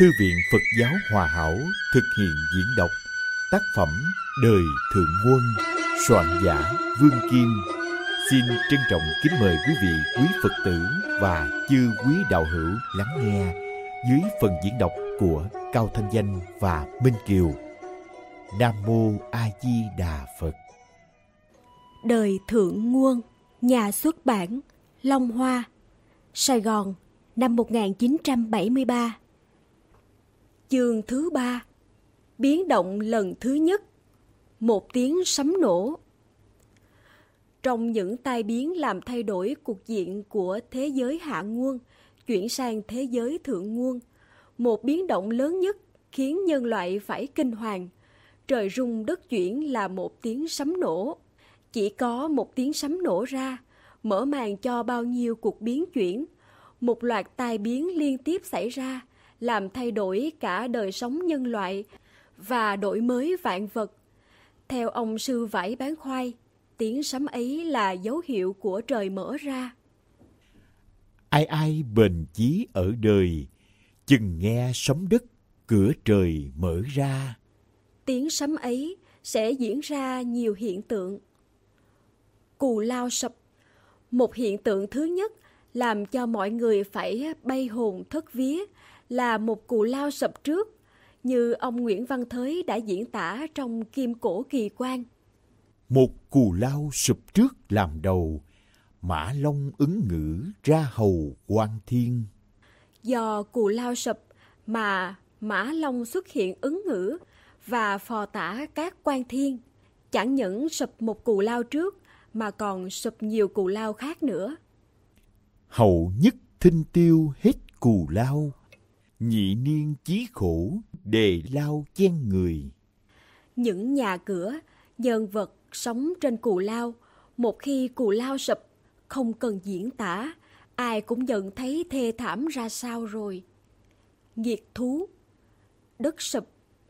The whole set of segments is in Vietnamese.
Thư viện Phật giáo Hòa Hảo thực hiện diễn đọc tác phẩm Đời Thượng Quân, soạn giả Vương Kim. Xin trân trọng kính mời quý vị, quý Phật tử và chư quý đạo hữu lắng nghe dưới phần diễn đọc của Cao Thanh Danh và Minh Kiều. Nam Mô A Di Đà Phật. Đời Thượng Nguồn, nhà xuất bản Long Hoa, Sài Gòn, năm 1973. Chương thứ ba Biến động lần thứ nhất Một tiếng sấm nổ Trong những tai biến làm thay đổi cuộc diện của thế giới hạ nguồn chuyển sang thế giới thượng nguồn, một biến động lớn nhất khiến nhân loại phải kinh hoàng. Trời rung đất chuyển là một tiếng sấm nổ. Chỉ có một tiếng sấm nổ ra, mở màn cho bao nhiêu cuộc biến chuyển. Một loạt tai biến liên tiếp xảy ra, làm thay đổi cả đời sống nhân loại và đổi mới vạn vật. Theo ông sư vải bán khoai, tiếng sấm ấy là dấu hiệu của trời mở ra. Ai ai bền chí ở đời, chừng nghe sấm đất, cửa trời mở ra. Tiếng sấm ấy sẽ diễn ra nhiều hiện tượng. Cù lao sập Một hiện tượng thứ nhất làm cho mọi người phải bay hồn thất vía là một cù lao sập trước, như ông Nguyễn Văn Thới đã diễn tả trong Kim Cổ Kỳ Quan. Một cù lao sụp trước làm đầu, Mã Long ứng ngữ ra hầu quan thiên. Do cù lao sập mà Mã Long xuất hiện ứng ngữ và phò tả các quan thiên. Chẳng những sụp một cù lao trước mà còn sụp nhiều cù lao khác nữa. Hậu nhất thinh tiêu hết cù lao, nhị niên chí khổ đề lao chen người. Những nhà cửa, nhân vật sống trên cù lao, một khi cù lao sụp, không cần diễn tả, ai cũng nhận thấy thê thảm ra sao rồi. Nghiệt thú, đất sụp,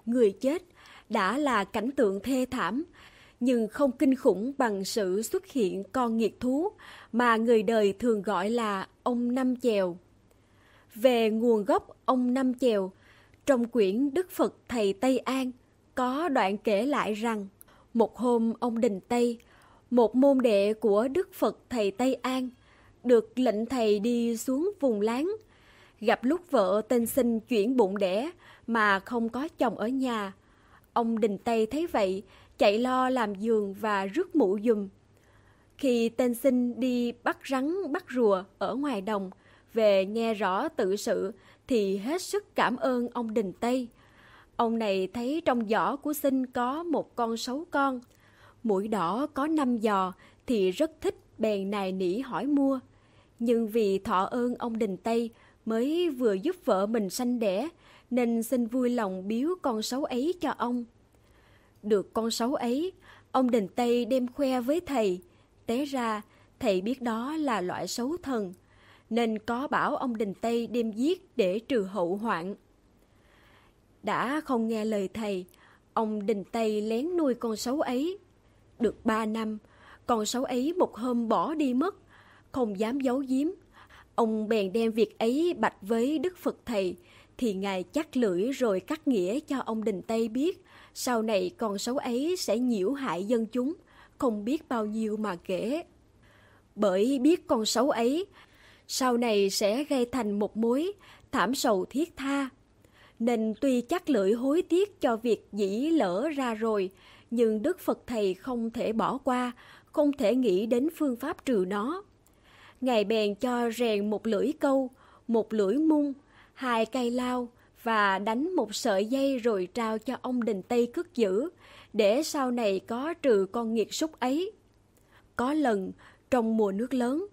người chết đã là cảnh tượng thê thảm, nhưng không kinh khủng bằng sự xuất hiện con nghiệt thú mà người đời thường gọi là ông Năm Chèo. Về nguồn gốc ông Năm Chèo, trong quyển Đức Phật Thầy Tây An có đoạn kể lại rằng một hôm ông Đình Tây, một môn đệ của Đức Phật Thầy Tây An, được lệnh thầy đi xuống vùng láng, gặp lúc vợ tên sinh chuyển bụng đẻ mà không có chồng ở nhà. Ông Đình Tây thấy vậy, chạy lo làm giường và rước mũ dùm. Khi tên sinh đi bắt rắn bắt rùa ở ngoài đồng, về nghe rõ tự sự thì hết sức cảm ơn ông Đình Tây. Ông này thấy trong giỏ của sinh có một con sấu con. Mũi đỏ có năm giò thì rất thích bèn nài nỉ hỏi mua. Nhưng vì thọ ơn ông Đình Tây mới vừa giúp vợ mình sanh đẻ nên xin vui lòng biếu con sấu ấy cho ông. Được con sấu ấy, ông Đình Tây đem khoe với thầy. Té ra, thầy biết đó là loại sấu thần, nên có bảo ông Đình Tây đem giết để trừ hậu hoạn. Đã không nghe lời thầy, ông Đình Tây lén nuôi con sấu ấy. Được ba năm, con sấu ấy một hôm bỏ đi mất, không dám giấu giếm. Ông bèn đem việc ấy bạch với Đức Phật Thầy, thì Ngài chắc lưỡi rồi cắt nghĩa cho ông Đình Tây biết, sau này con sấu ấy sẽ nhiễu hại dân chúng, không biết bao nhiêu mà kể. Bởi biết con sấu ấy, sau này sẽ gây thành một mối thảm sầu thiết tha. Nên tuy chắc lưỡi hối tiếc cho việc dĩ lỡ ra rồi, nhưng Đức Phật Thầy không thể bỏ qua, không thể nghĩ đến phương pháp trừ nó. Ngài bèn cho rèn một lưỡi câu, một lưỡi mung, hai cây lao và đánh một sợi dây rồi trao cho ông Đình Tây cất giữ, để sau này có trừ con nghiệt súc ấy. Có lần, trong mùa nước lớn,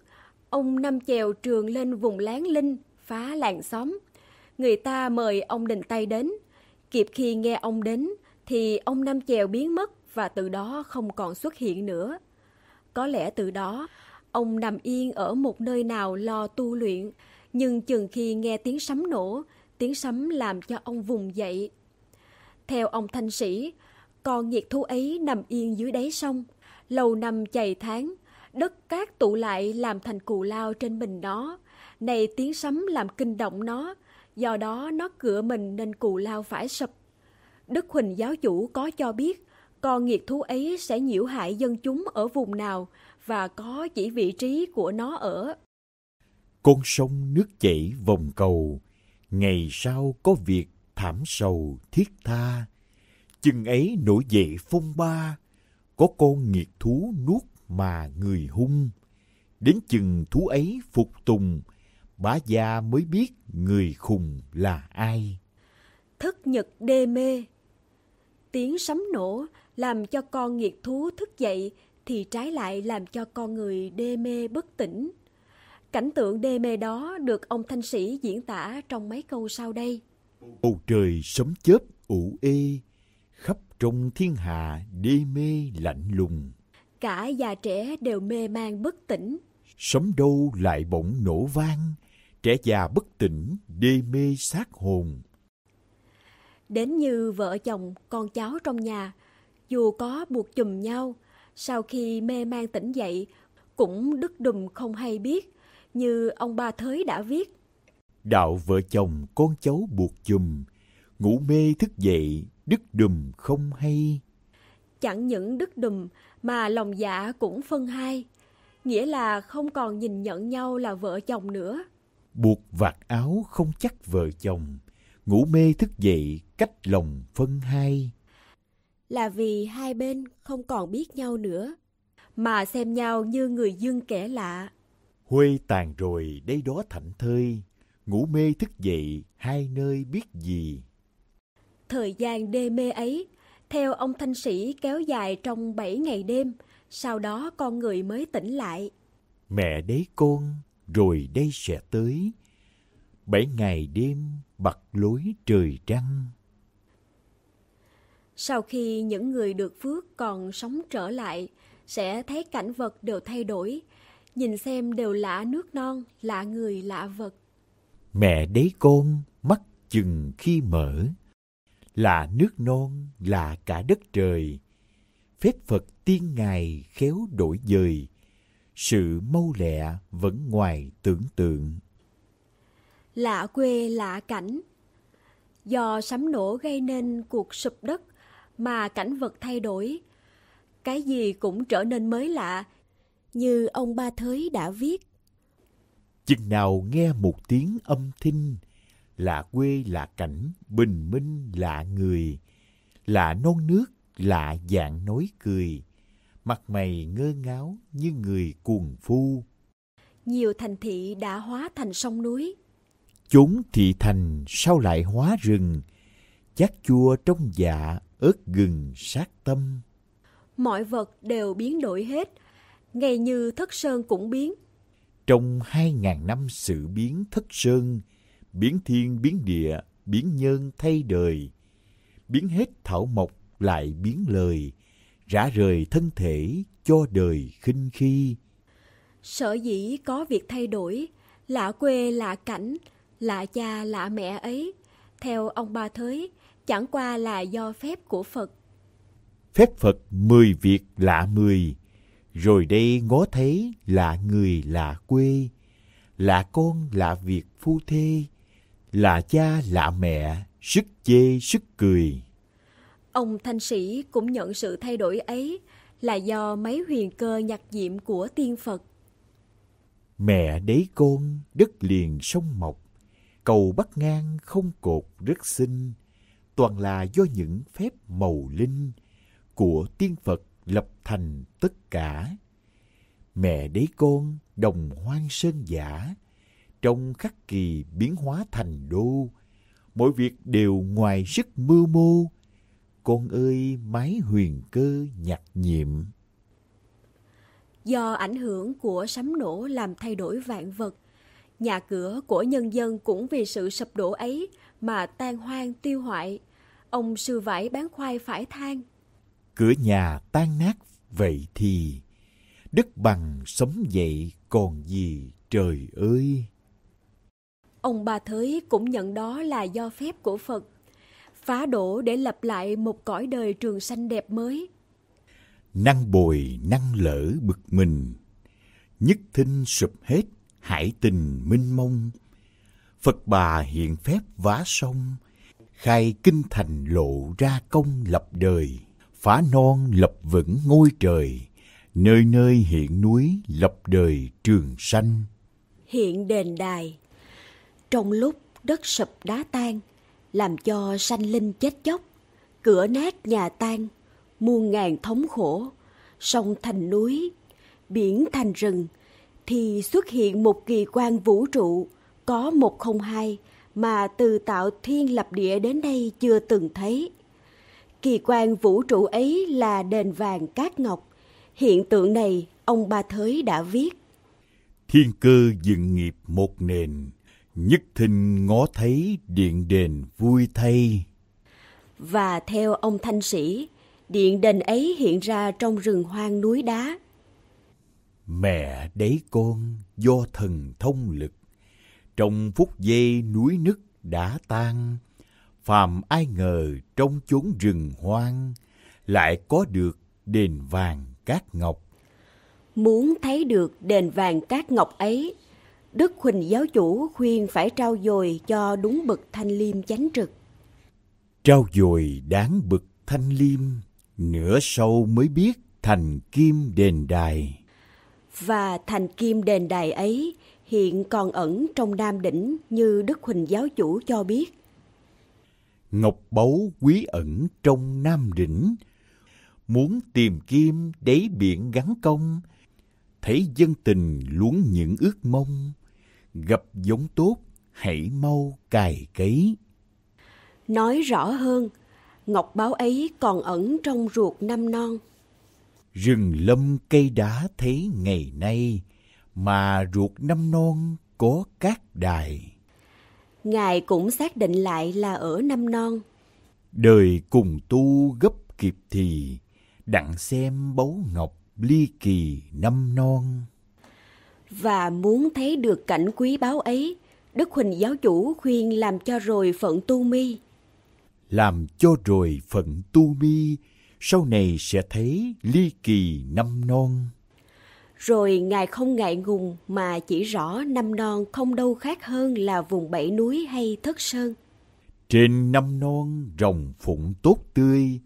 ông Năm Chèo trường lên vùng Láng Linh, phá làng xóm. Người ta mời ông Đình tay đến. Kịp khi nghe ông đến, thì ông Năm Chèo biến mất và từ đó không còn xuất hiện nữa. Có lẽ từ đó, ông nằm yên ở một nơi nào lo tu luyện, nhưng chừng khi nghe tiếng sấm nổ, tiếng sấm làm cho ông vùng dậy. Theo ông Thanh Sĩ, con nhiệt thú ấy nằm yên dưới đáy sông, lâu năm chày tháng, đất cát tụ lại làm thành cù lao trên mình nó. Này tiếng sấm làm kinh động nó, Do đó nó cựa mình nên cù lao phải sập. Đức Huỳnh giáo chủ có cho biết con nghiệt thú ấy sẽ nhiễu hại dân chúng ở vùng nào và có chỉ vị trí của nó ở. Con sông nước chảy vòng cầu, ngày sau có việc thảm sầu thiết tha. Chừng ấy nổi dậy phong ba, có con nghiệt thú nuốt mà người hung. Đến chừng thú ấy phục tùng, bá gia mới biết người khùng là ai. Thức nhật đê mê Tiếng sấm nổ làm cho con nghiệt thú thức dậy thì trái lại làm cho con người đê mê bất tỉnh. Cảnh tượng đê mê đó được ông thanh sĩ diễn tả trong mấy câu sau đây. Bầu trời sấm chớp ủ ê, khắp trong thiên hạ đê mê lạnh lùng. Cả già trẻ đều mê man bất tỉnh. Sấm đâu lại bỗng nổ vang, trẻ già bất tỉnh, đê mê sát hồn. Đến như vợ chồng, con cháu trong nhà, dù có buộc chùm nhau, sau khi mê man tỉnh dậy, cũng đứt đùm không hay biết, như ông ba Thới đã viết. Đạo vợ chồng con cháu buộc chùm, ngủ mê thức dậy, đứt đùm không hay. Chẳng những đứt đùm mà lòng dạ cũng phân hai, nghĩa là không còn nhìn nhận nhau là vợ chồng nữa. Buộc vạt áo không chắc vợ chồng, ngủ mê thức dậy cách lòng phân hai. Là vì hai bên không còn biết nhau nữa, mà xem nhau như người dưng kẻ lạ. Huê tàn rồi đây đó thảnh thơi, ngủ mê thức dậy hai nơi biết gì. Thời gian đê mê ấy, theo ông thanh sĩ kéo dài trong bảy ngày đêm, sau đó con người mới tỉnh lại. Mẹ đấy con, rồi đây sẽ tới. Bảy ngày đêm bật lối trời trăng. Sau khi những người được phước còn sống trở lại, sẽ thấy cảnh vật đều thay đổi, nhìn xem đều lạ nước non, lạ người, lạ vật. Mẹ đấy con, mắt chừng khi mở, là nước non, là cả đất trời. Phép Phật tiên ngài khéo đổi dời, sự mau lẹ vẫn ngoài tưởng tượng. Lạ quê lạ cảnh Do sấm nổ gây nên cuộc sụp đất mà cảnh vật thay đổi. Cái gì cũng trở nên mới lạ, như ông Ba Thới đã viết. Chừng nào nghe một tiếng âm thanh, lạ quê lạ cảnh, bình minh lạ người, lạ non nước, lạ dạng nói cười, mặt mày ngơ ngáo như người cuồng phu. Nhiều thành thị đã hóa thành sông núi. Chốn thị thành sao lại hóa rừng, chát chua trong dạ, ớt gừng sát tâm. Mọi vật đều biến đổi hết, ngay như thất sơn cũng biến. Trong hai ngàn năm sự biến thất sơn, biến thiên biến địa, biến nhân thay đời, biến hết thảo mộc lại biến lời, rã rời thân thể cho đời khinh khi. Sở dĩ có việc thay đổi, lạ quê lạ cảnh, lạ cha lạ mẹ ấy, theo ông Ba Thới, chẳng qua là do phép của Phật. Phép Phật mười việc lạ mười, rồi đây ngó thấy lạ người lạ quê, lạ con lạ việc phu thê, lạ cha lạ mẹ, sức chê sức cười. Ông Thanh Sĩ cũng nhận sự thay đổi ấy là do mấy huyền cơ nhạc diệm của tiên Phật. Mẹ đấy con, đất liền sông mọc, cầu bắc ngang không cột rất xinh, toàn là do những phép màu linh của tiên Phật lập thành tất cả. Mẹ đấy con đồng hoang sơn giả, trong khắc kỳ biến hóa thành đô, mọi việc đều ngoài sức mưu mô. Con ơi mái huyền cơ nhạc nhiệm. Do ảnh hưởng của sấm nổ làm thay đổi vạn vật, nhà cửa của nhân dân cũng vì sự sập đổ ấy mà tan hoang tiêu hoại. Ông sư vải bán khoai phải than. Cửa nhà tan nát vậy thì đất bằng sống dậy còn gì trời ơi. Ông bà Thới cũng nhận đó là do phép của Phật, phá đổ để lập lại một cõi đời trường sanh đẹp mới. Năng bồi năng lỡ bực mình, nhất thinh sụp hết hải tình minh mông. Phật bà hiện phép vá sông, khai kinh thành lộ ra công lập đời, phá non lập vững ngôi trời, nơi nơi hiện núi lập đời trường sanh. Hiện đền đài, trong lúc đất sụp đá tan, làm cho sanh linh chết chóc, cửa nát nhà tan, muôn ngàn thống khổ, sông thành núi, biển thành rừng, thì xuất hiện một kỳ quan vũ trụ có một không hai mà từ tạo thiên lập địa đến đây chưa từng thấy. Kỳ quan vũ trụ ấy là đền vàng cát ngọc. Hiện tượng này ông Ba Thới đã viết. Thiên cơ dựng nghiệp một nền, nhất thinh ngó thấy điện đền vui thay. Và theo ông Thanh Sĩ, điện đền ấy hiện ra trong rừng hoang núi đá. Mẹ đấy con do thần thông lực, trong phút giây núi nứt đã tan, phàm ai ngờ trong chốn rừng hoang lại có được đền vàng cát ngọc. Muốn thấy được đền vàng cát ngọc ấy, Đức Huỳnh giáo chủ khuyên phải trao dồi cho đúng bậc thanh liêm chánh trực. Trao dồi đáng bậc thanh liêm, nửa sâu mới biết thành kim đền đài. Và thành kim đền đài ấy hiện còn ẩn trong Nam Đỉnh như Đức Huỳnh giáo chủ cho biết. Ngọc báu quý ẩn trong Nam Đỉnh, muốn tìm kim đáy biển gắn công, thấy dân tình luống những ước mong, gặp giống tốt hãy mau cài cấy. Nói rõ hơn, ngọc báo ấy còn ẩn trong ruột năm non. Rừng lâm cây đá thấy ngày nay, mà ruột năm non có cát đài. Ngài cũng xác định lại là ở năm non. Đời cùng tu gấp kịp thì, đặng xem báu ngọc ly kỳ năm non. Và muốn thấy được cảnh quý báu ấy, Đức Huỳnh giáo chủ khuyên làm cho rồi phận tu mi. Làm cho rồi phận tu mi, sau này sẽ thấy ly kỳ năm non. Rồi Ngài không ngại ngùng mà chỉ rõ năm non không đâu khác hơn là vùng bảy núi hay thất sơn. Trên năm non rồng phụng tốt tươi,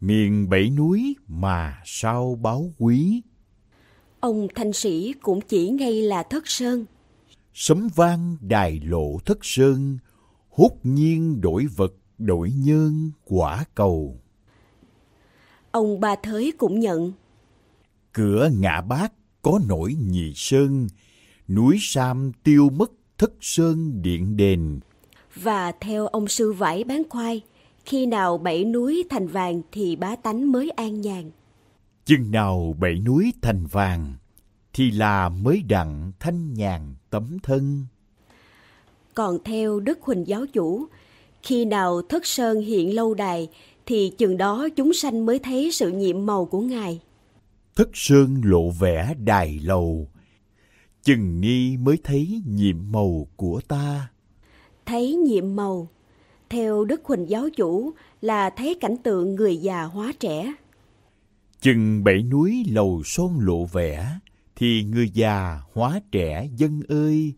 miền bảy núi mà sao báo quý. Ông thanh sĩ cũng chỉ ngay là thất sơn. Sấm vang đài lộ thất sơn, hút nhiên đổi vật đổi nhân quả cầu. Ông Ba Thới cũng nhận. Cửa ngã bát có nổi nhị sơn, núi Sam tiêu mất thất sơn điện đền. Và theo ông sư vải bán khoai, khi nào bảy núi thành vàng thì bá tánh mới an nhàn. Chừng nào bảy núi thành vàng, thì là mới đặng thanh nhàn tấm thân. Còn theo Đức Huỳnh giáo chủ, khi nào thất sơn hiện lâu đài, thì chừng đó chúng sanh mới thấy sự nhiệm màu của Ngài. Thất sơn lộ vẻ đài lầu, chừng ni mới thấy nhiệm màu của ta. Thấy nhiệm màu, theo Đức Huỳnh giáo chủ là thấy cảnh tượng người già hóa trẻ. Chừng bảy núi lầu son lộ vẻ, thì người già hóa trẻ dân ơi,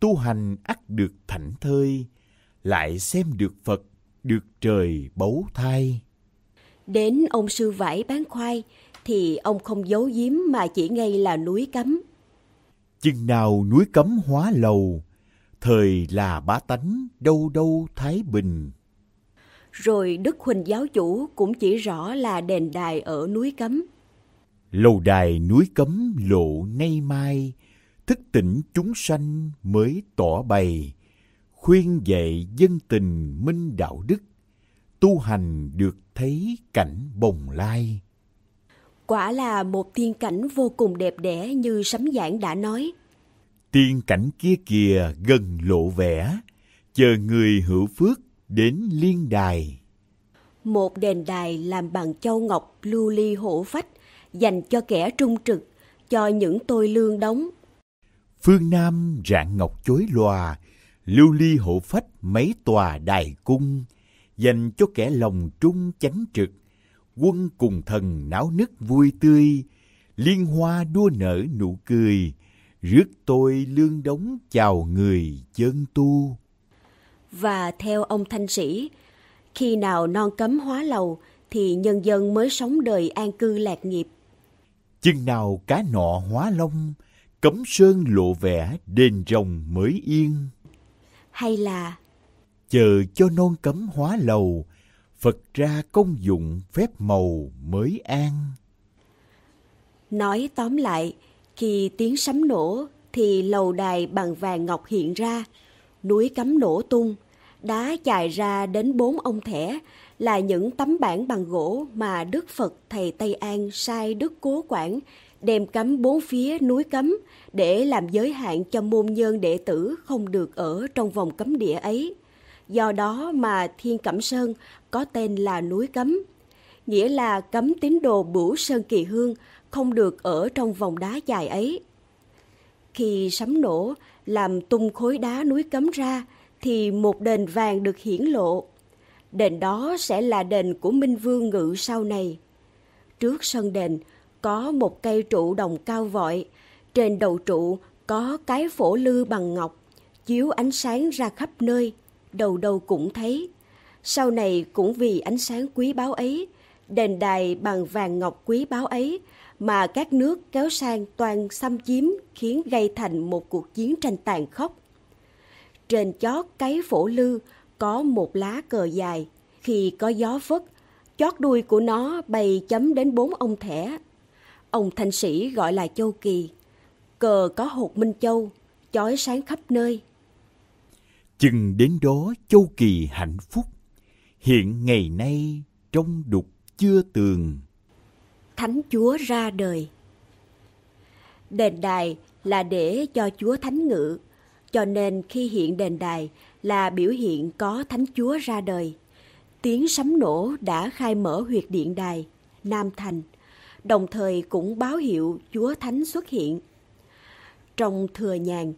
tu hành ắt được thảnh thơi, lại xem được Phật, được trời bấu thai. Đến ông sư vải bán khoai thì ông không giấu giếm mà chỉ ngay là núi cấm. Chừng nào núi cấm hóa lầu, thời là bá tánh đâu đâu thái bình. Rồi Đức Huỳnh giáo chủ cũng chỉ rõ là đền đài ở núi cấm. Lầu đài núi cấm lộ nay mai, thức tỉnh chúng sanh mới tỏ bày, khuyên dạy dân tình minh đạo đức, tu hành được thấy cảnh bồng lai. Quả là một tiên cảnh vô cùng đẹp đẽ như sấm giảng đã nói. Tiên cảnh kia kìa gần lộ vẻ, chờ người hữu phước đến liên đài. Một đền đài làm bằng châu ngọc lưu ly hổ phách, dành cho kẻ trung trực, cho những tôi lương đóng. Phương Nam rạng ngọc chối lòa, lưu ly hộ phách mấy tòa đài cung, dành cho kẻ lòng trung chánh trực, quân cùng thần náo nức vui tươi, liên hoa đua nở nụ cười, rước tôi lương đống chào người chân tu. Và theo ông Thanh Sĩ, khi nào non cấm hóa lầu thì nhân dân mới sống đời an cư lạc nghiệp. Chừng nào cá nọ hóa long, cấm sơn lộ vẻ đền rồng mới yên. Hay là chờ cho non cấm hóa lầu, Phật ra công dụng phép màu mới an. Nói tóm lại, khi tiếng sấm nổ thì lầu đài bằng vàng ngọc hiện ra, núi cấm nổ tung, đá chài ra đến bốn ông thẻ là những tấm bản bằng gỗ mà Đức Phật Thầy Tây An sai Đức Cố Quản đem cấm bốn phía núi cấm để làm giới hạn cho môn nhân đệ tử không được ở trong vòng cấm địa ấy. Do đó mà Thiên Cẩm Sơn có tên là núi cấm, nghĩa là cấm tín đồ bửu Sơn Kỳ Hương không được ở trong vòng đá dài ấy. Khi sấm nổ làm tung khối đá núi cấm ra thì một đền vàng được hiển lộ. Đền đó sẽ là đền của Minh Vương Ngự sau này. Trước sân đền có một cây trụ đồng cao vọi, trên đầu trụ có cái phổ lư bằng ngọc, chiếu ánh sáng ra khắp nơi, đầu đầu cũng thấy. Sau này cũng vì ánh sáng quý báu ấy, đền đài bằng vàng ngọc quý báu ấy mà các nước kéo sang toàn xâm chiếm khiến gây thành một cuộc chiến tranh tàn khốc. Trên chót cái phổ lư có một lá cờ dài, khi có gió phất, chót đuôi của nó bay chấm đến bốn ông thẻ. Ông thanh sĩ gọi là châu kỳ, cờ có hột minh châu, chói sáng khắp nơi. Chừng đến đó châu kỳ hạnh phúc, hiện ngày nay trong đục chưa tường. Thánh Chúa ra đời Đền đài là để cho Chúa Thánh ngự, cho nên khi hiện đền đài là biểu hiện có Thánh Chúa ra đời. Tiếng sấm nổ đã khai mở huyệt điện đài, Nam Thành, đồng thời cũng báo hiệu Chúa Thánh xuất hiện. Trong thừa nhàn,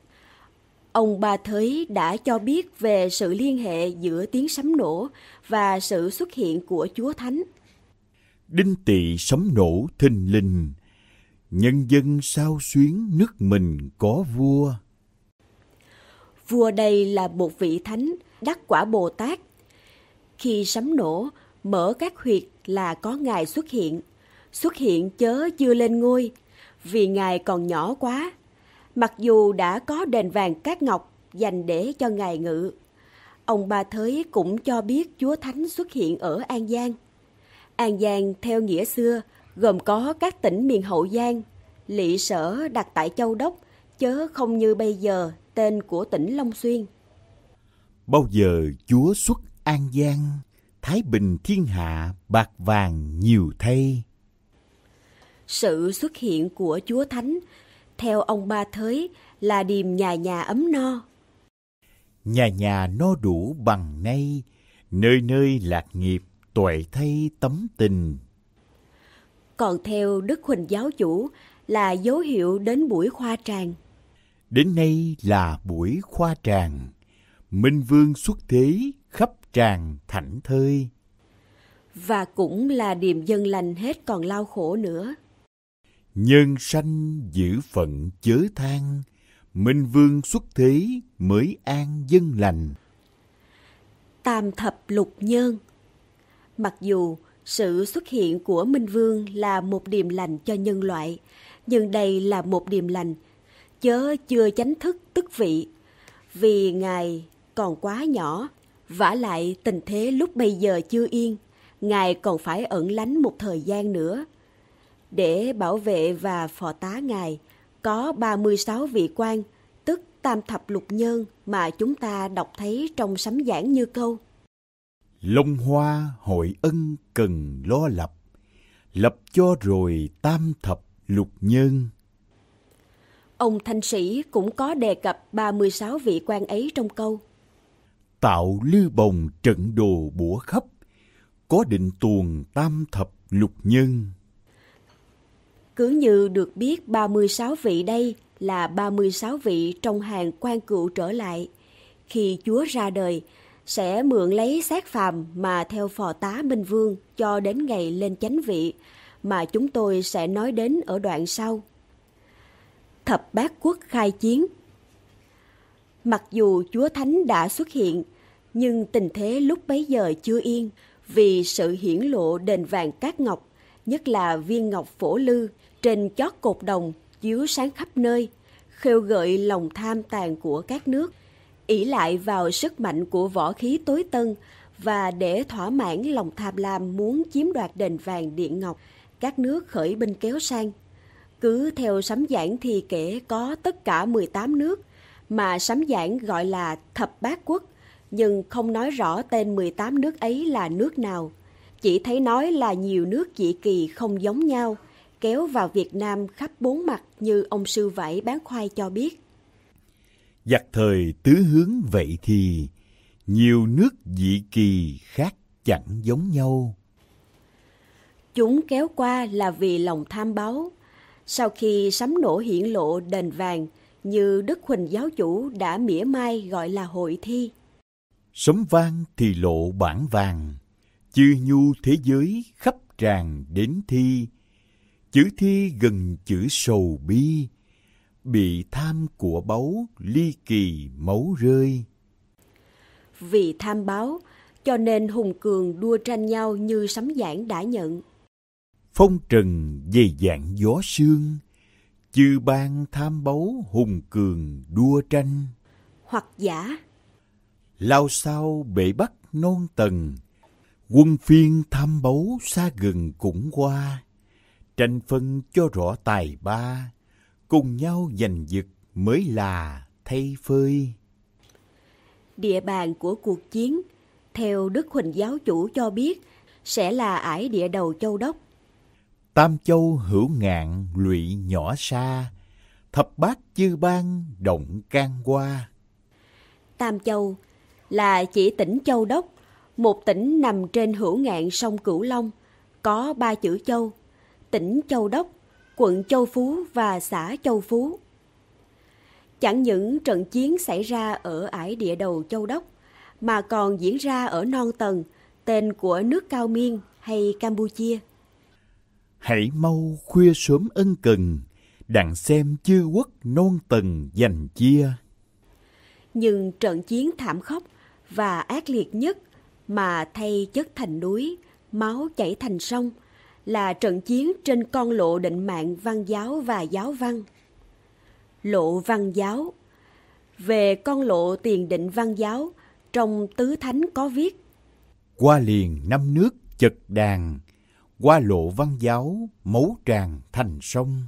ông Ba Thới đã cho biết về sự liên hệ giữa tiếng sấm nổ và sự xuất hiện của Chúa Thánh. Đinh tỵ sấm nổ thình lình, nhân dân sao xuyến nước mình có vua. Vua đây là một vị thánh, đắc quả Bồ Tát. Khi sấm nổ, mở các huyệt là có Ngài xuất hiện. Xuất hiện chớ chưa lên ngôi, vì Ngài còn nhỏ quá. Mặc dù đã có đền vàng cát ngọc dành để cho Ngài ngự. Ông Ba Thới cũng cho biết Chúa Thánh xuất hiện ở An Giang. An Giang theo nghĩa xưa gồm có các tỉnh miền Hậu Giang, lỵ sở đặt tại Châu Đốc, chớ không như bây giờ tên của tỉnh Long Xuyên. Bao giờ Chúa xuất An Giang, Thái Bình thiên hạ bạc vàng nhiều thay. Sự xuất hiện của Chúa Thánh, theo ông Ba Thới, là điềm nhà nhà ấm no. Nhà nhà no đủ bằng nay, nơi nơi lạc nghiệp tuệ thay tấm tình. Còn theo Đức Huỳnh Giáo Chủ là dấu hiệu đến buổi khoa tràng. Đến nay là buổi khoa tràng, Minh Vương xuất thế khắp tràng thảnh thơi. Và cũng là điềm dân lành hết còn lao khổ nữa. Nhân sanh giữ phận chớ than, Minh Vương xuất thế mới an dân lành. Tam thập lục nhân Mặc dù sự xuất hiện của Minh Vương là một điềm lành cho nhân loại, nhưng đây là một điềm lành, chớ chưa chánh thức tức vị, vì Ngài còn quá nhỏ, vả lại tình thế lúc bây giờ chưa yên, Ngài còn phải ẩn lánh một thời gian nữa. Để bảo vệ và phò tá Ngài, có 36 vị quan, tức tam thập lục nhân mà chúng ta đọc thấy trong sấm giảng như câu. Long hoa hội ân cần lo lập, lập cho rồi tam thập lục nhân. Ông Thanh Sĩ cũng có đề cập 36 vị quan ấy trong câu. Tạo lư bồng trận đồ bủa khắp, có định tuồng tam thập lục nhân. Cứ như được biết 36 vị đây là 36 vị trong hàng quan cựu trở lại. Khi Chúa ra đời, sẽ mượn lấy xác phàm mà theo phò tá Minh Vương cho đến ngày lên chánh vị mà chúng tôi sẽ nói đến ở đoạn sau thập bát quốc khai chiến. Mặc dù Chúa Thánh đã xuất hiện, nhưng tình thế lúc bấy giờ chưa yên vì sự hiển lộ đền vàng cát ngọc, nhất là viên ngọc phổ lư trên chót cột đồng chiếu sáng khắp nơi, khêu gợi lòng tham tàn của các nước, ỷ lại vào sức mạnh của võ khí tối tân và để thỏa mãn lòng tham lam muốn chiếm đoạt đền vàng điện ngọc, các nước khởi binh kéo sang. Cứ theo sấm giảng thì kể có tất cả 18 nước, mà sấm giảng gọi là thập bát quốc, nhưng không nói rõ tên 18 nước ấy là nước nào. Chỉ thấy nói là nhiều nước dị kỳ không giống nhau, kéo vào Việt Nam khắp bốn mặt như ông sư vải bán khoai cho biết. Giặc thời tứ hướng vậy thì, nhiều nước dị kỳ khác chẳng giống nhau. Chúng kéo qua là vì lòng tham báu. Sau khi sấm nổ hiển lộ đền vàng, như Đức Huỳnh giáo chủ đã mỉa mai gọi là hội thi. Sấm vang thì lộ bản vàng, chư nhu thế giới khắp tràn đến thi. Chữ thi gần chữ sầu bi, bị tham của báu ly kỳ máu rơi. Vì tham báo, cho nên hùng cường đua tranh nhau như sấm giảng đã nhận. Phong trần dày dạng gió sương, chư ban tham báu hùng cường đua tranh. Hoặc giả, lao sao bể bắc non tầng, quân phiên tham báu xa gần cũng qua. Tranh phân cho rõ tài ba, cùng nhau giành giật mới là thay phơi. địa bàn của cuộc chiến, theo Đức Huỳnh giáo chủ cho biết, sẽ là ải địa đầu châu đốc. Tam châu hữu ngạn lụy nhỏ xa, thập bát chư Bang động can qua. Tam Châu là chỉ tỉnh Châu Đốc, một tỉnh nằm trên hữu ngạn sông Cửu Long, có ba chữ Châu, tỉnh Châu Đốc, quận Châu Phú và xã Châu Phú. Chẳng những trận chiến xảy ra ở ải địa đầu Châu Đốc, mà còn diễn ra ở Non Tần, tên của nước Cao Miên hay Campuchia. Hãy mau khuya sớm ân cần, đặng xem chư quốc non tầng giành chia. Nhưng trận chiến thảm khốc và ác liệt nhất mà thay chất thành núi, máu chảy thành sông là trận chiến trên con lộ định mạng văn giáo và giáo văn. Lộ văn giáo Về con lộ tiền định văn giáo, trong Tứ Thánh có viết Qua liền năm nước chật đàn, qua lộ văn giáo máu tràn thành sông.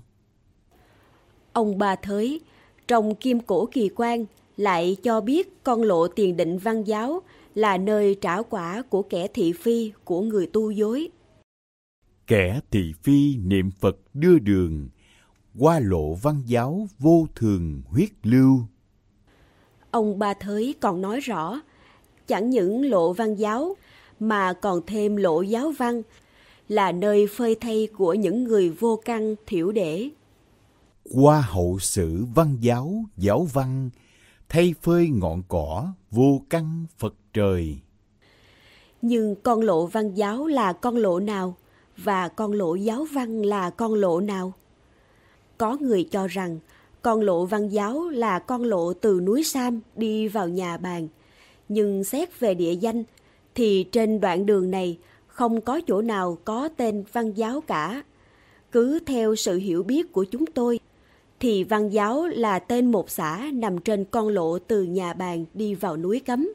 Ông Ba Thới, trong Kim Cổ Kỳ Quan, lại cho biết con lộ tiền định văn giáo là nơi trả quả của kẻ thị phi của người tu dối. Kẻ thị phi niệm Phật đưa đường, qua lộ văn giáo vô thường huyết lưu. Ông Ba Thới còn nói rõ, chẳng những lộ văn giáo mà còn thêm lộ giáo văn là nơi phơi thay của những người vô căn thiểu để. Qua hậu sử văn giáo, giáo văn, thay phơi ngọn cỏ, vô căn Phật trời. Nhưng con lộ văn giáo là con lộ nào và con lộ giáo văn là con lộ nào? Có người cho rằng con lộ văn giáo là con lộ từ núi Sam đi vào nhà bàn. Nhưng xét về địa danh thì trên đoạn đường này không có chỗ nào có tên văn giáo cả. Cứ theo sự hiểu biết của chúng tôi, thì văn giáo là tên một xã nằm trên con lộ từ nhà bàn đi vào núi cấm.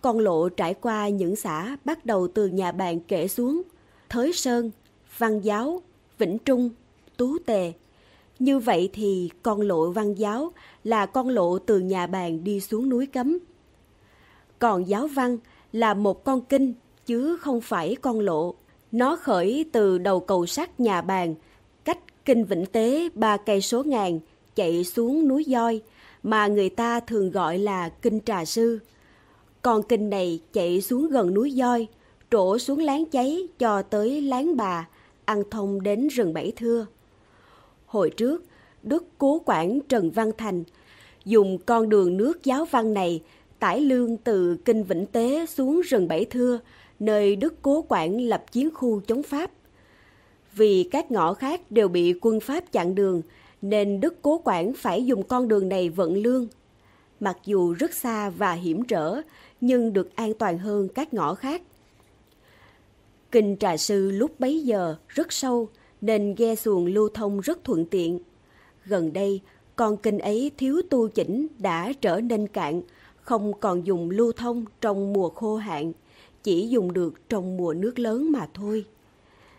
Con lộ trải qua những xã bắt đầu từ nhà bàn kể xuống, Thới Sơn, Văn Giáo, Vĩnh Trung, Tú Tề. Như vậy thì con lộ văn giáo là con lộ từ nhà bàn đi xuống núi cấm. Còn giáo văn là một con kinh chứ không phải con lộ. Nó khởi từ đầu cầu sắt nhà bàn, cách kinh Vĩnh Tế ba cây số ngàn, chạy xuống núi voi mà người ta thường gọi là kinh Trà Sư. Con kinh này chạy xuống gần núi voi trổ xuống láng cháy cho tới láng bà, ăn thông đến rừng Bảy Thưa. Hồi trước, Đức Cố Quản Trần Văn Thành dùng con đường nước giáo văn này tải lương từ Kinh Vĩnh Tế xuống rừng Bảy Thưa, nơi Đức Cố Quản lập chiến khu chống Pháp. Vì các ngõ khác đều bị quân Pháp chặn đường, nên Đức Cố Quản phải dùng con đường này vận lương. Mặc dù rất xa và hiểm trở, nhưng được an toàn hơn các ngõ khác. Kinh trà sư lúc bấy giờ rất sâu, nên ghe xuồng lưu thông rất thuận tiện. Gần đây, con kinh ấy thiếu tu chỉnh đã trở nên cạn, không còn dùng lưu thông trong mùa khô hạn, chỉ dùng được trong mùa nước lớn mà thôi.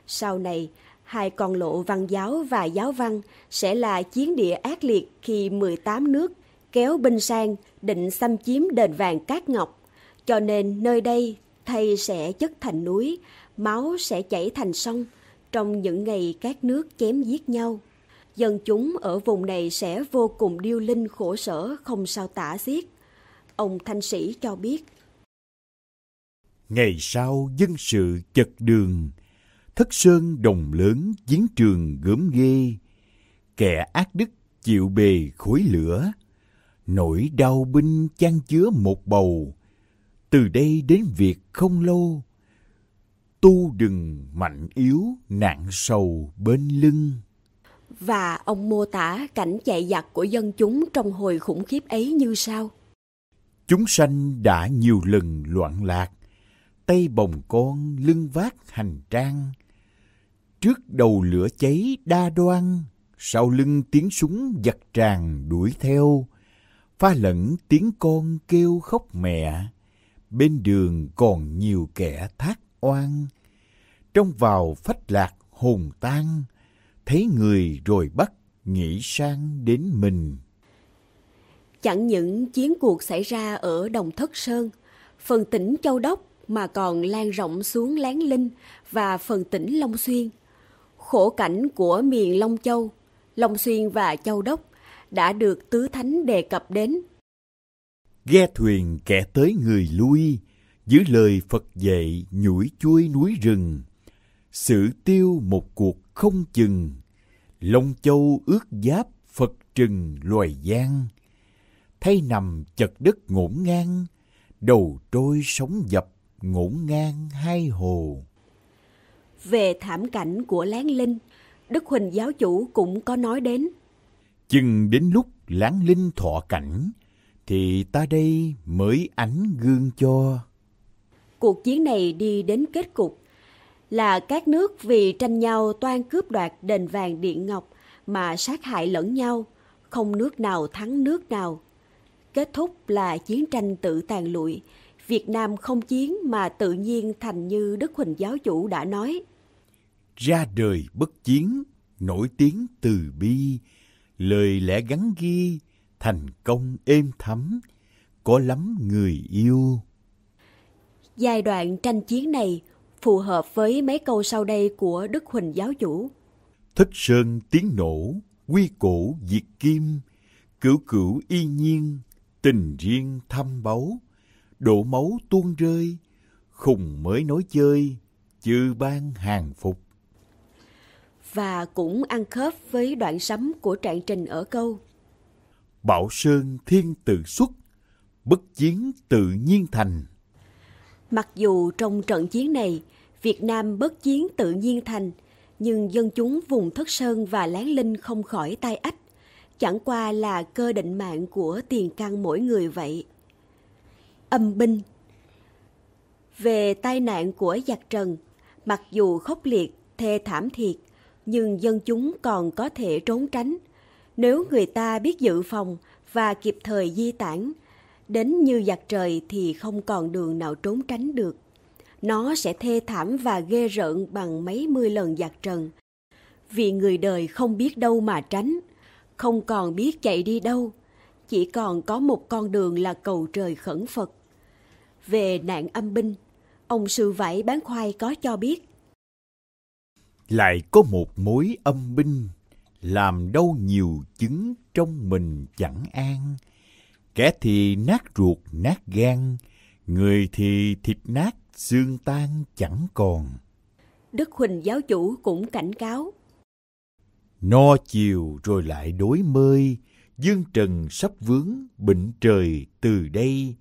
Sau này, hai con lộ văn giáo và giáo văn sẽ là chiến địa ác liệt khi 18 nước kéo binh sang định xâm chiếm đền vàng Cát Ngọc. Cho nên nơi đây thầy sẽ chất thành núi, máu sẽ chảy thành sông trong những ngày các nước chém giết nhau. Dân chúng ở vùng này sẽ vô cùng điêu linh khổ sở không sao tả xiết. Ông Thanh Sĩ cho biết. Ngày sau dân sự chật đường, thất sơn đồng lớn chiến trường gớm ghê, kẻ ác đức chịu bề khối lửa, nỗi đau binh chan chứa một bầu, từ đây đến việc không lâu, tu đừng mạnh yếu nạn sầu bên lưng. Và ông mô tả cảnh chạy giặc của dân chúng trong hồi khủng khiếp ấy như sau. Chúng sanh đã nhiều lần loạn lạc, tay bồng con lưng vác hành trang. Trước đầu lửa cháy đa đoan, sau lưng tiếng súng giật tràn đuổi theo, pha lẫn tiếng con kêu khóc mẹ. Bên đường còn nhiều kẻ thác oan, trong vào phách lạc hồn tan, thấy người rồi bắt nghĩ sang đến mình. Chẳng những chiến cuộc xảy ra ở Đồng Thất Sơn, phần tỉnh Châu Đốc mà còn lan rộng xuống Láng Linh và phần tỉnh Long Xuyên. Khổ cảnh của miền Long Châu, Long Xuyên và Châu Đốc đã được Tứ Thánh đề cập đến. Ghe thuyền kẻ tới người lui, giữ lời Phật dạy nhủi chuối núi rừng, sự tiêu một cuộc không chừng, Long Châu ước giáp Phật trừng loài gian, thay nằm chật đất ngổn ngang, đầu trôi sóng dập ngổn ngang hai hồ. Về thảm cảnh của Láng Linh, Đức Huỳnh giáo chủ cũng có nói đến. Chừng đến lúc Láng Linh thọ cảnh, thì ta đây mới ánh gương cho. Cuộc chiến này đi đến kết cục là các nước vì tranh nhau toan cướp đoạt đền vàng điện ngọc mà sát hại lẫn nhau, không nước nào thắng nước nào. Kết thúc là chiến tranh tự tàn lụi, Việt Nam không chiến mà tự nhiên thành như Đức Huỳnh Giáo Chủ đã nói. Ra đời bất chiến, nổi tiếng từ bi, lời lẽ gắn ghi, thành công êm thấm, có lắm người yêu. Giai đoạn tranh chiến này phù hợp với mấy câu sau đây của Đức Huỳnh Giáo Chủ. Thất sơn tiếng nổ, quy cổ diệt kim, cửu cửu y nhiên, tình riêng thăm báu, đổ máu tuôn rơi, khùng mới nói chơi, chư ban hàng phục. Và cũng ăn khớp với đoạn sấm của trạng trình ở câu. Bảo Sơn thiên tự xuất, bất chiến tự nhiên thành. Mặc dù trong trận chiến này, Việt Nam bất chiến tự nhiên thành, nhưng dân chúng vùng Thất Sơn và Láng Linh không khỏi tai ách. Chẳng qua là cơ định mạng của tiền căn mỗi người vậy. Âm binh Về tai nạn của giặc trần, mặc dù khốc liệt, thê thảm thiệt, nhưng dân chúng còn có thể trốn tránh. Nếu người ta biết dự phòng và kịp thời di tản, đến như giặc trời thì không còn đường nào trốn tránh được. Nó sẽ thê thảm và ghê rợn bằng mấy mươi lần giặc trần. Vì người đời không biết đâu mà tránh, không còn biết chạy đi đâu, chỉ còn có một con đường là cầu trời khẩn Phật. Về nạn âm binh, ông sư vải bán khoai có cho biết. Lại có một mối âm binh, làm đâu nhiều chứng trong mình chẳng an. Kẻ thì nát ruột nát gan, người thì thịt nát xương tan chẳng còn. Đức Huỳnh giáo chủ cũng cảnh cáo. No chiều rồi lại đối mơi, dương trần sắp vướng bệnh trời từ đây.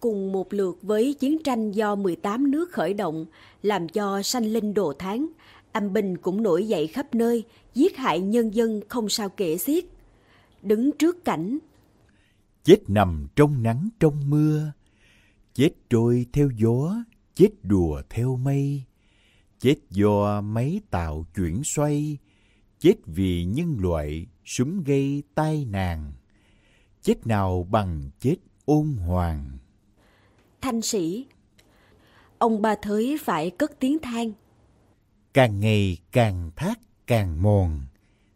Cùng một lượt với chiến tranh do 18 nước khởi động, làm cho sanh linh đồ tháng, âm binh cũng nổi dậy khắp nơi, giết hại nhân dân không sao kể xiết. Đứng trước cảnh chết nằm trong nắng trong mưa, chết trôi theo gió, chết đùa theo mây, chết do máy tạo chuyển xoay, chết vì nhân loại súng gây tai nạn, chết nào bằng chết ôn hoàng. Thanh sĩ Ông ba thới phải cất tiếng than. Càng ngày càng thác càng mòn,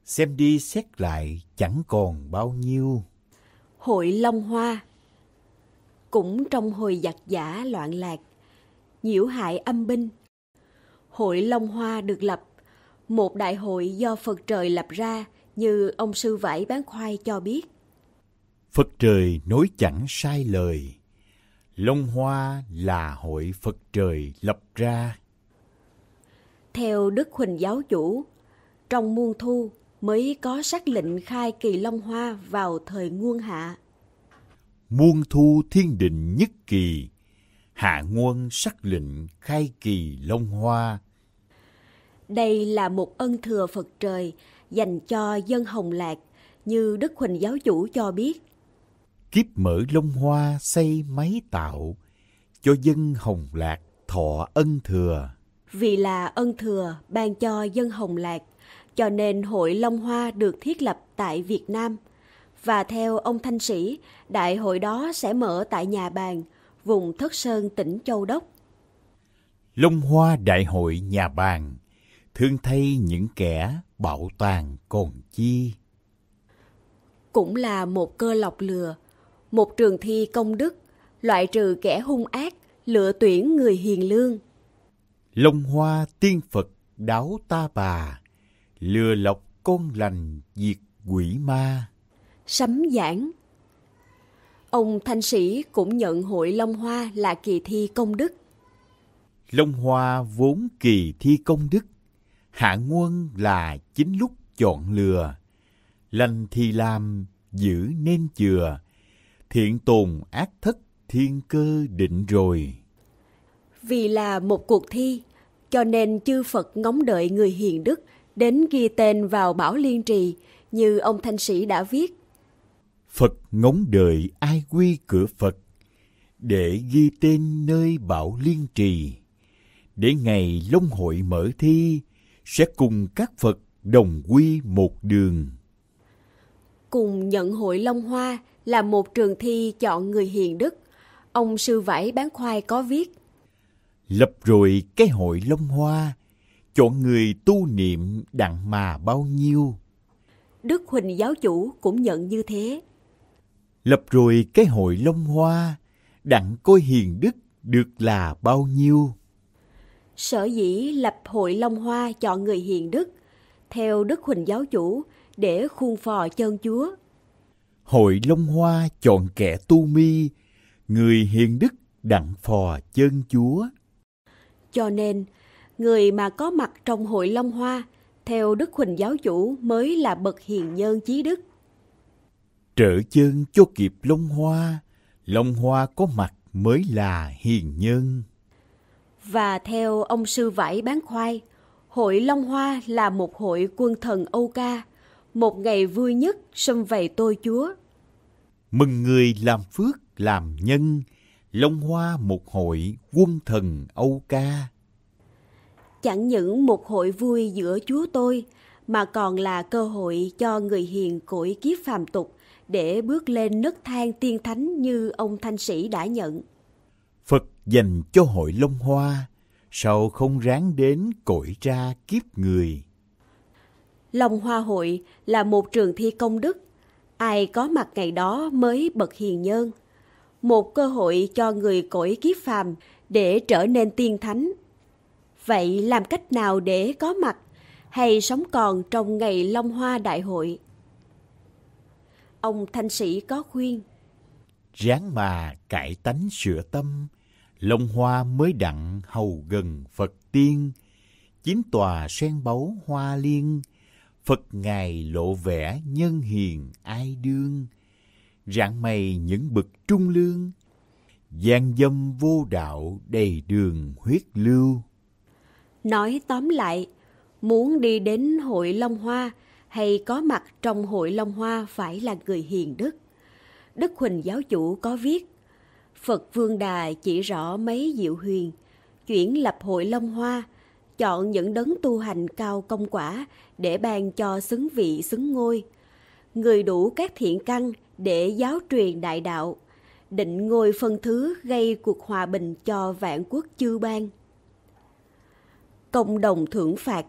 xem đi xét lại chẳng còn bao nhiêu. Hội Long Hoa Cũng trong hồi giặc giả loạn lạc, nhiễu hại âm binh. Hội Long Hoa được lập, một đại hội do Phật trời lập ra như ông sư vải bán khoai cho biết. Phật trời nói chẳng sai lời. Long Hoa là hội Phật trời lập ra. Theo Đức Huỳnh Giáo Chủ, trong muôn thu mới có sắc lệnh khai kỳ Long Hoa vào thời nguồn hạ. Muôn thu thiên định nhất kỳ, hạ nguồn sắc lệnh khai kỳ Long Hoa. Đây là một ân thừa Phật trời dành cho dân Hồng Lạc, như Đức Huỳnh Giáo Chủ cho biết. Kiếp mở Long Hoa xây máy tạo, cho dân Hồng Lạc thọ ân thừa. Vì là ân thừa ban cho dân Hồng Lạc, cho nên Hội Long Hoa được thiết lập tại Việt Nam. Và theo ông Thanh Sĩ, đại hội đó sẽ mở tại nhà bàn, vùng Thất Sơn tỉnh Châu Đốc. Long Hoa Đại hội nhà bàn, thương thay những kẻ bảo tàng còn chi. Cũng là một cơ lọc lừa, một trường thi công đức, loại trừ kẻ hung ác, lựa tuyển người hiền lương. Long Hoa tiên Phật đáo ta bà, lừa lọc con lành diệt quỷ ma. Sấm giảng Ông Thanh Sĩ cũng nhận hội Long Hoa là kỳ thi công đức. Long Hoa vốn kỳ thi công đức, hạ nguồn là chính lúc chọn lừa. Lành thì làm, giữ nên chừa, thiện tồn ác thất thiên cơ định rồi. Vì là một cuộc thi, cho nên chư Phật ngóng đợi người hiền đức đến ghi tên vào Bảo Liên Trì như ông Thanh Sĩ đã viết. Phật ngóng đợi ai quy cửa Phật để ghi tên nơi Bảo Liên Trì. Để ngày Long hội mở thi sẽ cùng các Phật đồng quy một đường. Cùng nhận hội Long Hoa là một trường thi chọn người hiền đức. Ông sư vải bán khoai có viết. Lập rồi cái hội Long Hoa, chọn người tu niệm đặng mà bao nhiêu. Đức Huỳnh giáo chủ cũng nhận như thế. Lập rồi cái hội Long Hoa, đặng coi hiền đức được là bao nhiêu. Sở dĩ lập hội Long Hoa chọn người hiền đức, theo Đức Huỳnh giáo chủ, để khuôn phò chân Chúa. Hội Long Hoa chọn kẻ tu mi, người hiền đức đặng phò chân Chúa. Cho nên, người mà có mặt trong hội Long Hoa, theo Đức Huỳnh giáo chủ mới là bậc hiền nhân chí đức. Trợ chân cho kịp Long Hoa, Long Hoa có mặt mới là hiền nhân. Và theo ông sư vải bán khoai, hội Long Hoa là một hội quân thần Âu Ca, một ngày vui nhất xâm vầy tôi Chúa. Mừng người làm phước làm nhân, Long Hoa một hội quân thần Âu Ca. Chẳng những một hội vui giữa Chúa tôi, mà còn là cơ hội cho người hiền cõi kiếp phàm tục để bước lên nấc thang tiên thánh như ông Thanh Sĩ đã nhận. Phật dành cho hội Long Hoa, sao không ráng đến cõi ra kiếp người. Long Hoa Hội là một trường thi công đức, ai có mặt ngày đó mới bậc hiền nhân. Một cơ hội cho người cõi kiếp phàm để trở nên tiên thánh. Vậy làm cách nào để có mặt hay sống còn trong ngày Long Hoa Đại hội? Ông Thanh Sĩ có khuyên. Ráng mà cải tánh sửa tâm, Long Hoa mới đặng hầu gần Phật tiên, chín tòa sen báu hoa liên, Phật ngài lộ vẻ nhân hiền ai đương, rạng mày những bậc trung lương, gian dâm vô đạo đầy đường huyết lưu. Nói tóm lại, Muốn đi đến hội Long Hoa hay có mặt trong hội Long Hoa phải là người hiền đức. Đức Huỳnh giáo chủ có viết, Phật Vương Đà chỉ rõ mấy diệu huyền, chuyển lập hội Long Hoa, chọn những đấng tu hành cao công quả để ban cho xứng vị xứng ngôi. Người đủ các thiện căn để giáo truyền đại đạo, định ngôi phân thứ gây cuộc hòa bình cho vạn quốc chư bang. cộng đồng thưởng phạt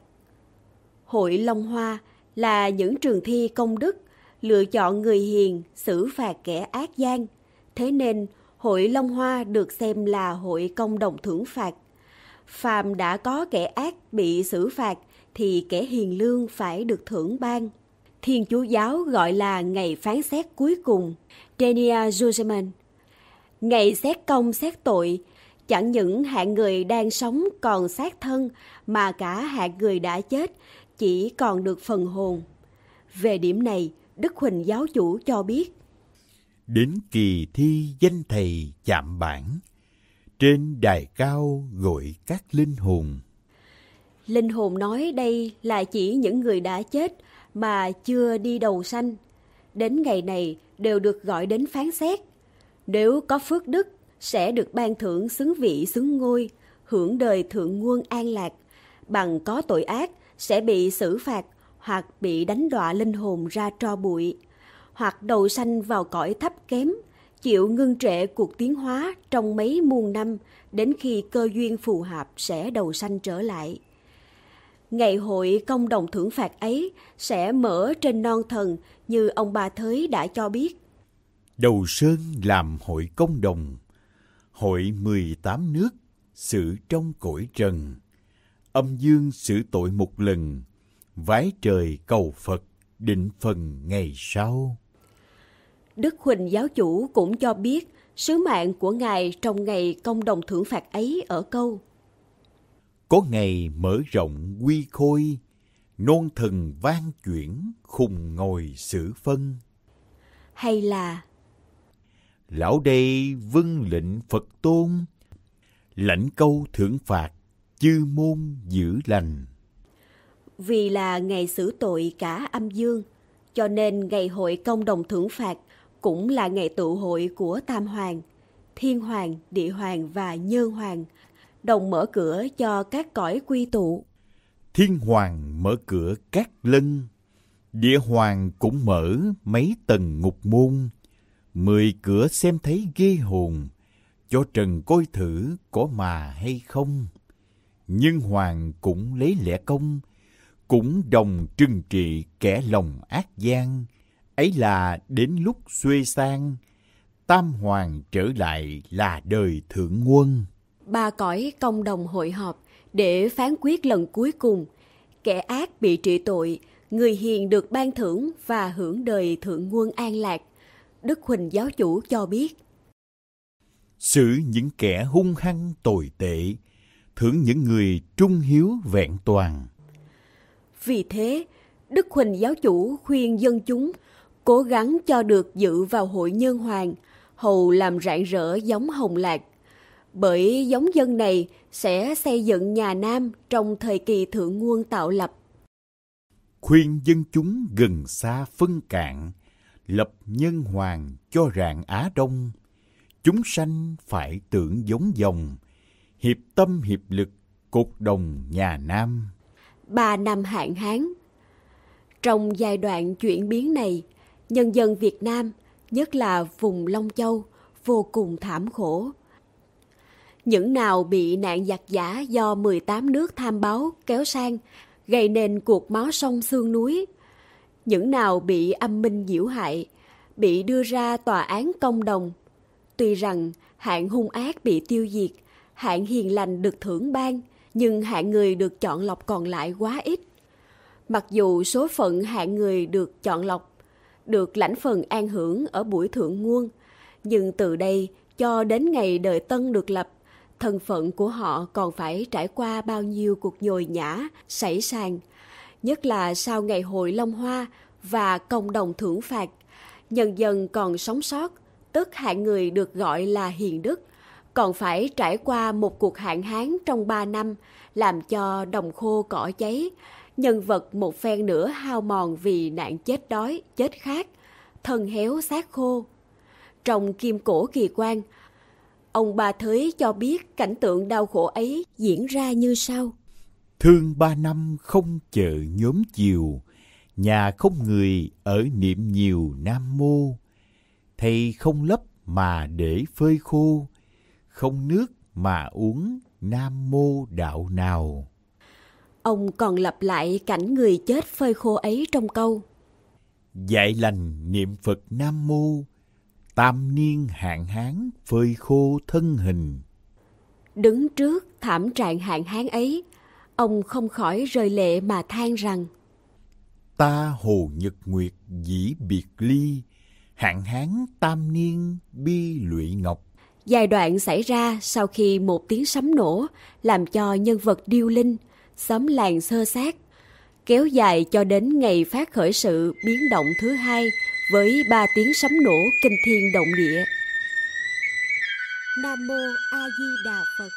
Hội Long Hoa là những trường thi công đức, lựa chọn người hiền, xử phạt kẻ ác gian. Thế nên, Hội Long Hoa được xem là hội công đồng thưởng phạt. Phàm đã có kẻ ác bị xử phạt thì kẻ hiền lương phải được thưởng ban. Thiên Chúa giáo gọi là ngày phán xét cuối cùng, Denia Judgment. Ngày xét công xét tội, chẳng những hạng người đang sống còn xác thân mà cả hạng người đã chết chỉ còn được phần hồn. Về điểm này, Đức Huỳnh giáo chủ cho biết. Đến kỳ thi danh thầy chạm bảng trên đài cao gọi các linh hồn. Linh hồn nói đây là chỉ những người đã chết mà chưa đi đầu sanh. Đến ngày này đều được gọi đến phán xét. Nếu có phước đức, sẽ được ban thưởng xứng vị xứng ngôi, hưởng đời thượng nguồn an lạc. Bằng có tội ác, sẽ bị xử phạt hoặc bị đánh đọa linh hồn ra tro bụi, hoặc đầu sanh vào cõi thấp kém, chịu ngưng trệ cuộc tiến hóa trong mấy muôn năm đến khi cơ duyên phù hợp sẽ đầu sanh trở lại. Ngày hội công đồng thưởng phạt ấy sẽ mở trên non thần như ông bà Thới đã cho biết. Đầu Sơn làm hội công đồng, hội 18 nước xử trong cõi trần âm dương xử tội một lần, vái trời cầu Phật định phần ngày sau. Đức Huỳnh giáo chủ cũng cho biết sứ mạng của Ngài trong ngày công đồng thưởng phạt ấy ở câu. Có ngày mở rộng quy khôi, nôn thần vang chuyển khùng ngồi xử phân. Hay là Lão đây vâng lệnh Phật tôn, lãnh câu thưởng phạt chư môn giữ lành. Vì là ngày xử tội cả âm dương, cho nên ngày hội công đồng thưởng phạt cũng là ngày tụ hội của Tam Hoàng, Thiên Hoàng, Địa Hoàng và Nhơn Hoàng, đồng mở cửa cho các cõi quy tụ. Thiên Hoàng mở cửa các lân, Địa Hoàng cũng mở mấy tầng ngục môn, mười cửa xem thấy ghê hồn, cho Trần coi thử có mà hay không nhưng hoàng cũng lấy lẽ công cũng đồng trừng trị kẻ lòng ác gian ấy là đến lúc xuê sang tam hoàng trở lại là đời thượng quân. Ba cõi công đồng hội họp để phán quyết lần cuối cùng. Kẻ ác bị trị tội người hiền được ban thưởng và hưởng đời thượng quân an lạc. Đức huỳnh giáo chủ cho biết. Xử những kẻ hung hăng tồi tệ thưởng những người trung hiếu vẹn toàn. Vì thế, Đức Huỳnh giáo chủ khuyên dân chúng cố gắng cho được dự vào hội nhân hoàng, hầu làm rạng rỡ giống hồng lạc. Bởi giống dân này sẽ xây dựng nhà Nam trong thời kỳ thượng nguồn tạo lập. Khuyên dân chúng gần xa phân cạn, lập nhân hoàng cho rạng Á Đông. Chúng sanh phải tưởng giống dòng, hiệp tâm hiệp lực, cột đồng nhà Nam. Ba năm hạn hán Trong giai đoạn chuyển biến này, nhân dân Việt Nam, nhất là vùng Long Châu, vô cùng thảm khổ. Những nào bị nạn giặc giả do 18 nước tham báo kéo sang, gây nên cuộc máu sông xương núi. Những nào bị âm minh nhiễu hại, bị đưa ra tòa án công đồng. Tuy rằng hạng hung ác bị tiêu diệt, hạng hiền lành được thưởng ban, nhưng hạng người được chọn lọc còn lại quá ít. Mặc dù số phận hạng người được chọn lọc, được lãnh phần an hưởng ở buổi thượng nguồn, nhưng từ đây cho đến ngày đời Tân được lập, thân phận của họ còn phải trải qua bao nhiêu cuộc nhồi nhã, sảy sàng, nhất là sau ngày hội Long Hoa và cộng đồng thưởng phạt. Nhân dân còn sống sót, tức hạng người được gọi là hiền đức, còn phải trải qua một cuộc hạn hán trong ba năm làm cho đồng khô cỏ cháy, nhân vật một phen nữa hao mòn vì nạn chết đói, chết khát, thân héo xác khô. Trong kim cổ kỳ quan, ông bà Thới cho biết cảnh tượng đau khổ ấy diễn ra như sau. Thương ba năm không chờ nhóm chiều, nhà không người ở niệm nhiều nam mô. Thầy không lấp mà để phơi khô, không nước mà uống nam mô đạo nào. Ông còn lặp lại cảnh người chết phơi khô ấy trong câu. Dạy lành niệm Phật Nam Mô, tam niên hạn hán phơi khô thân hình. Đứng trước thảm trạng hạn hán ấy, ông không khỏi rơi lệ mà than rằng Ta hồ nhật nguyệt dĩ biệt ly, hạn hán tam niên bi lụy ngọc. Giai đoạn xảy ra sau khi một tiếng sấm nổ làm cho nhân vật điêu linh, xóm làng sơ sát, kéo dài cho đến ngày phát khởi sự biến động thứ hai với ba tiếng sấm nổ kinh thiên động địa. Nam mô A Di Đà Phật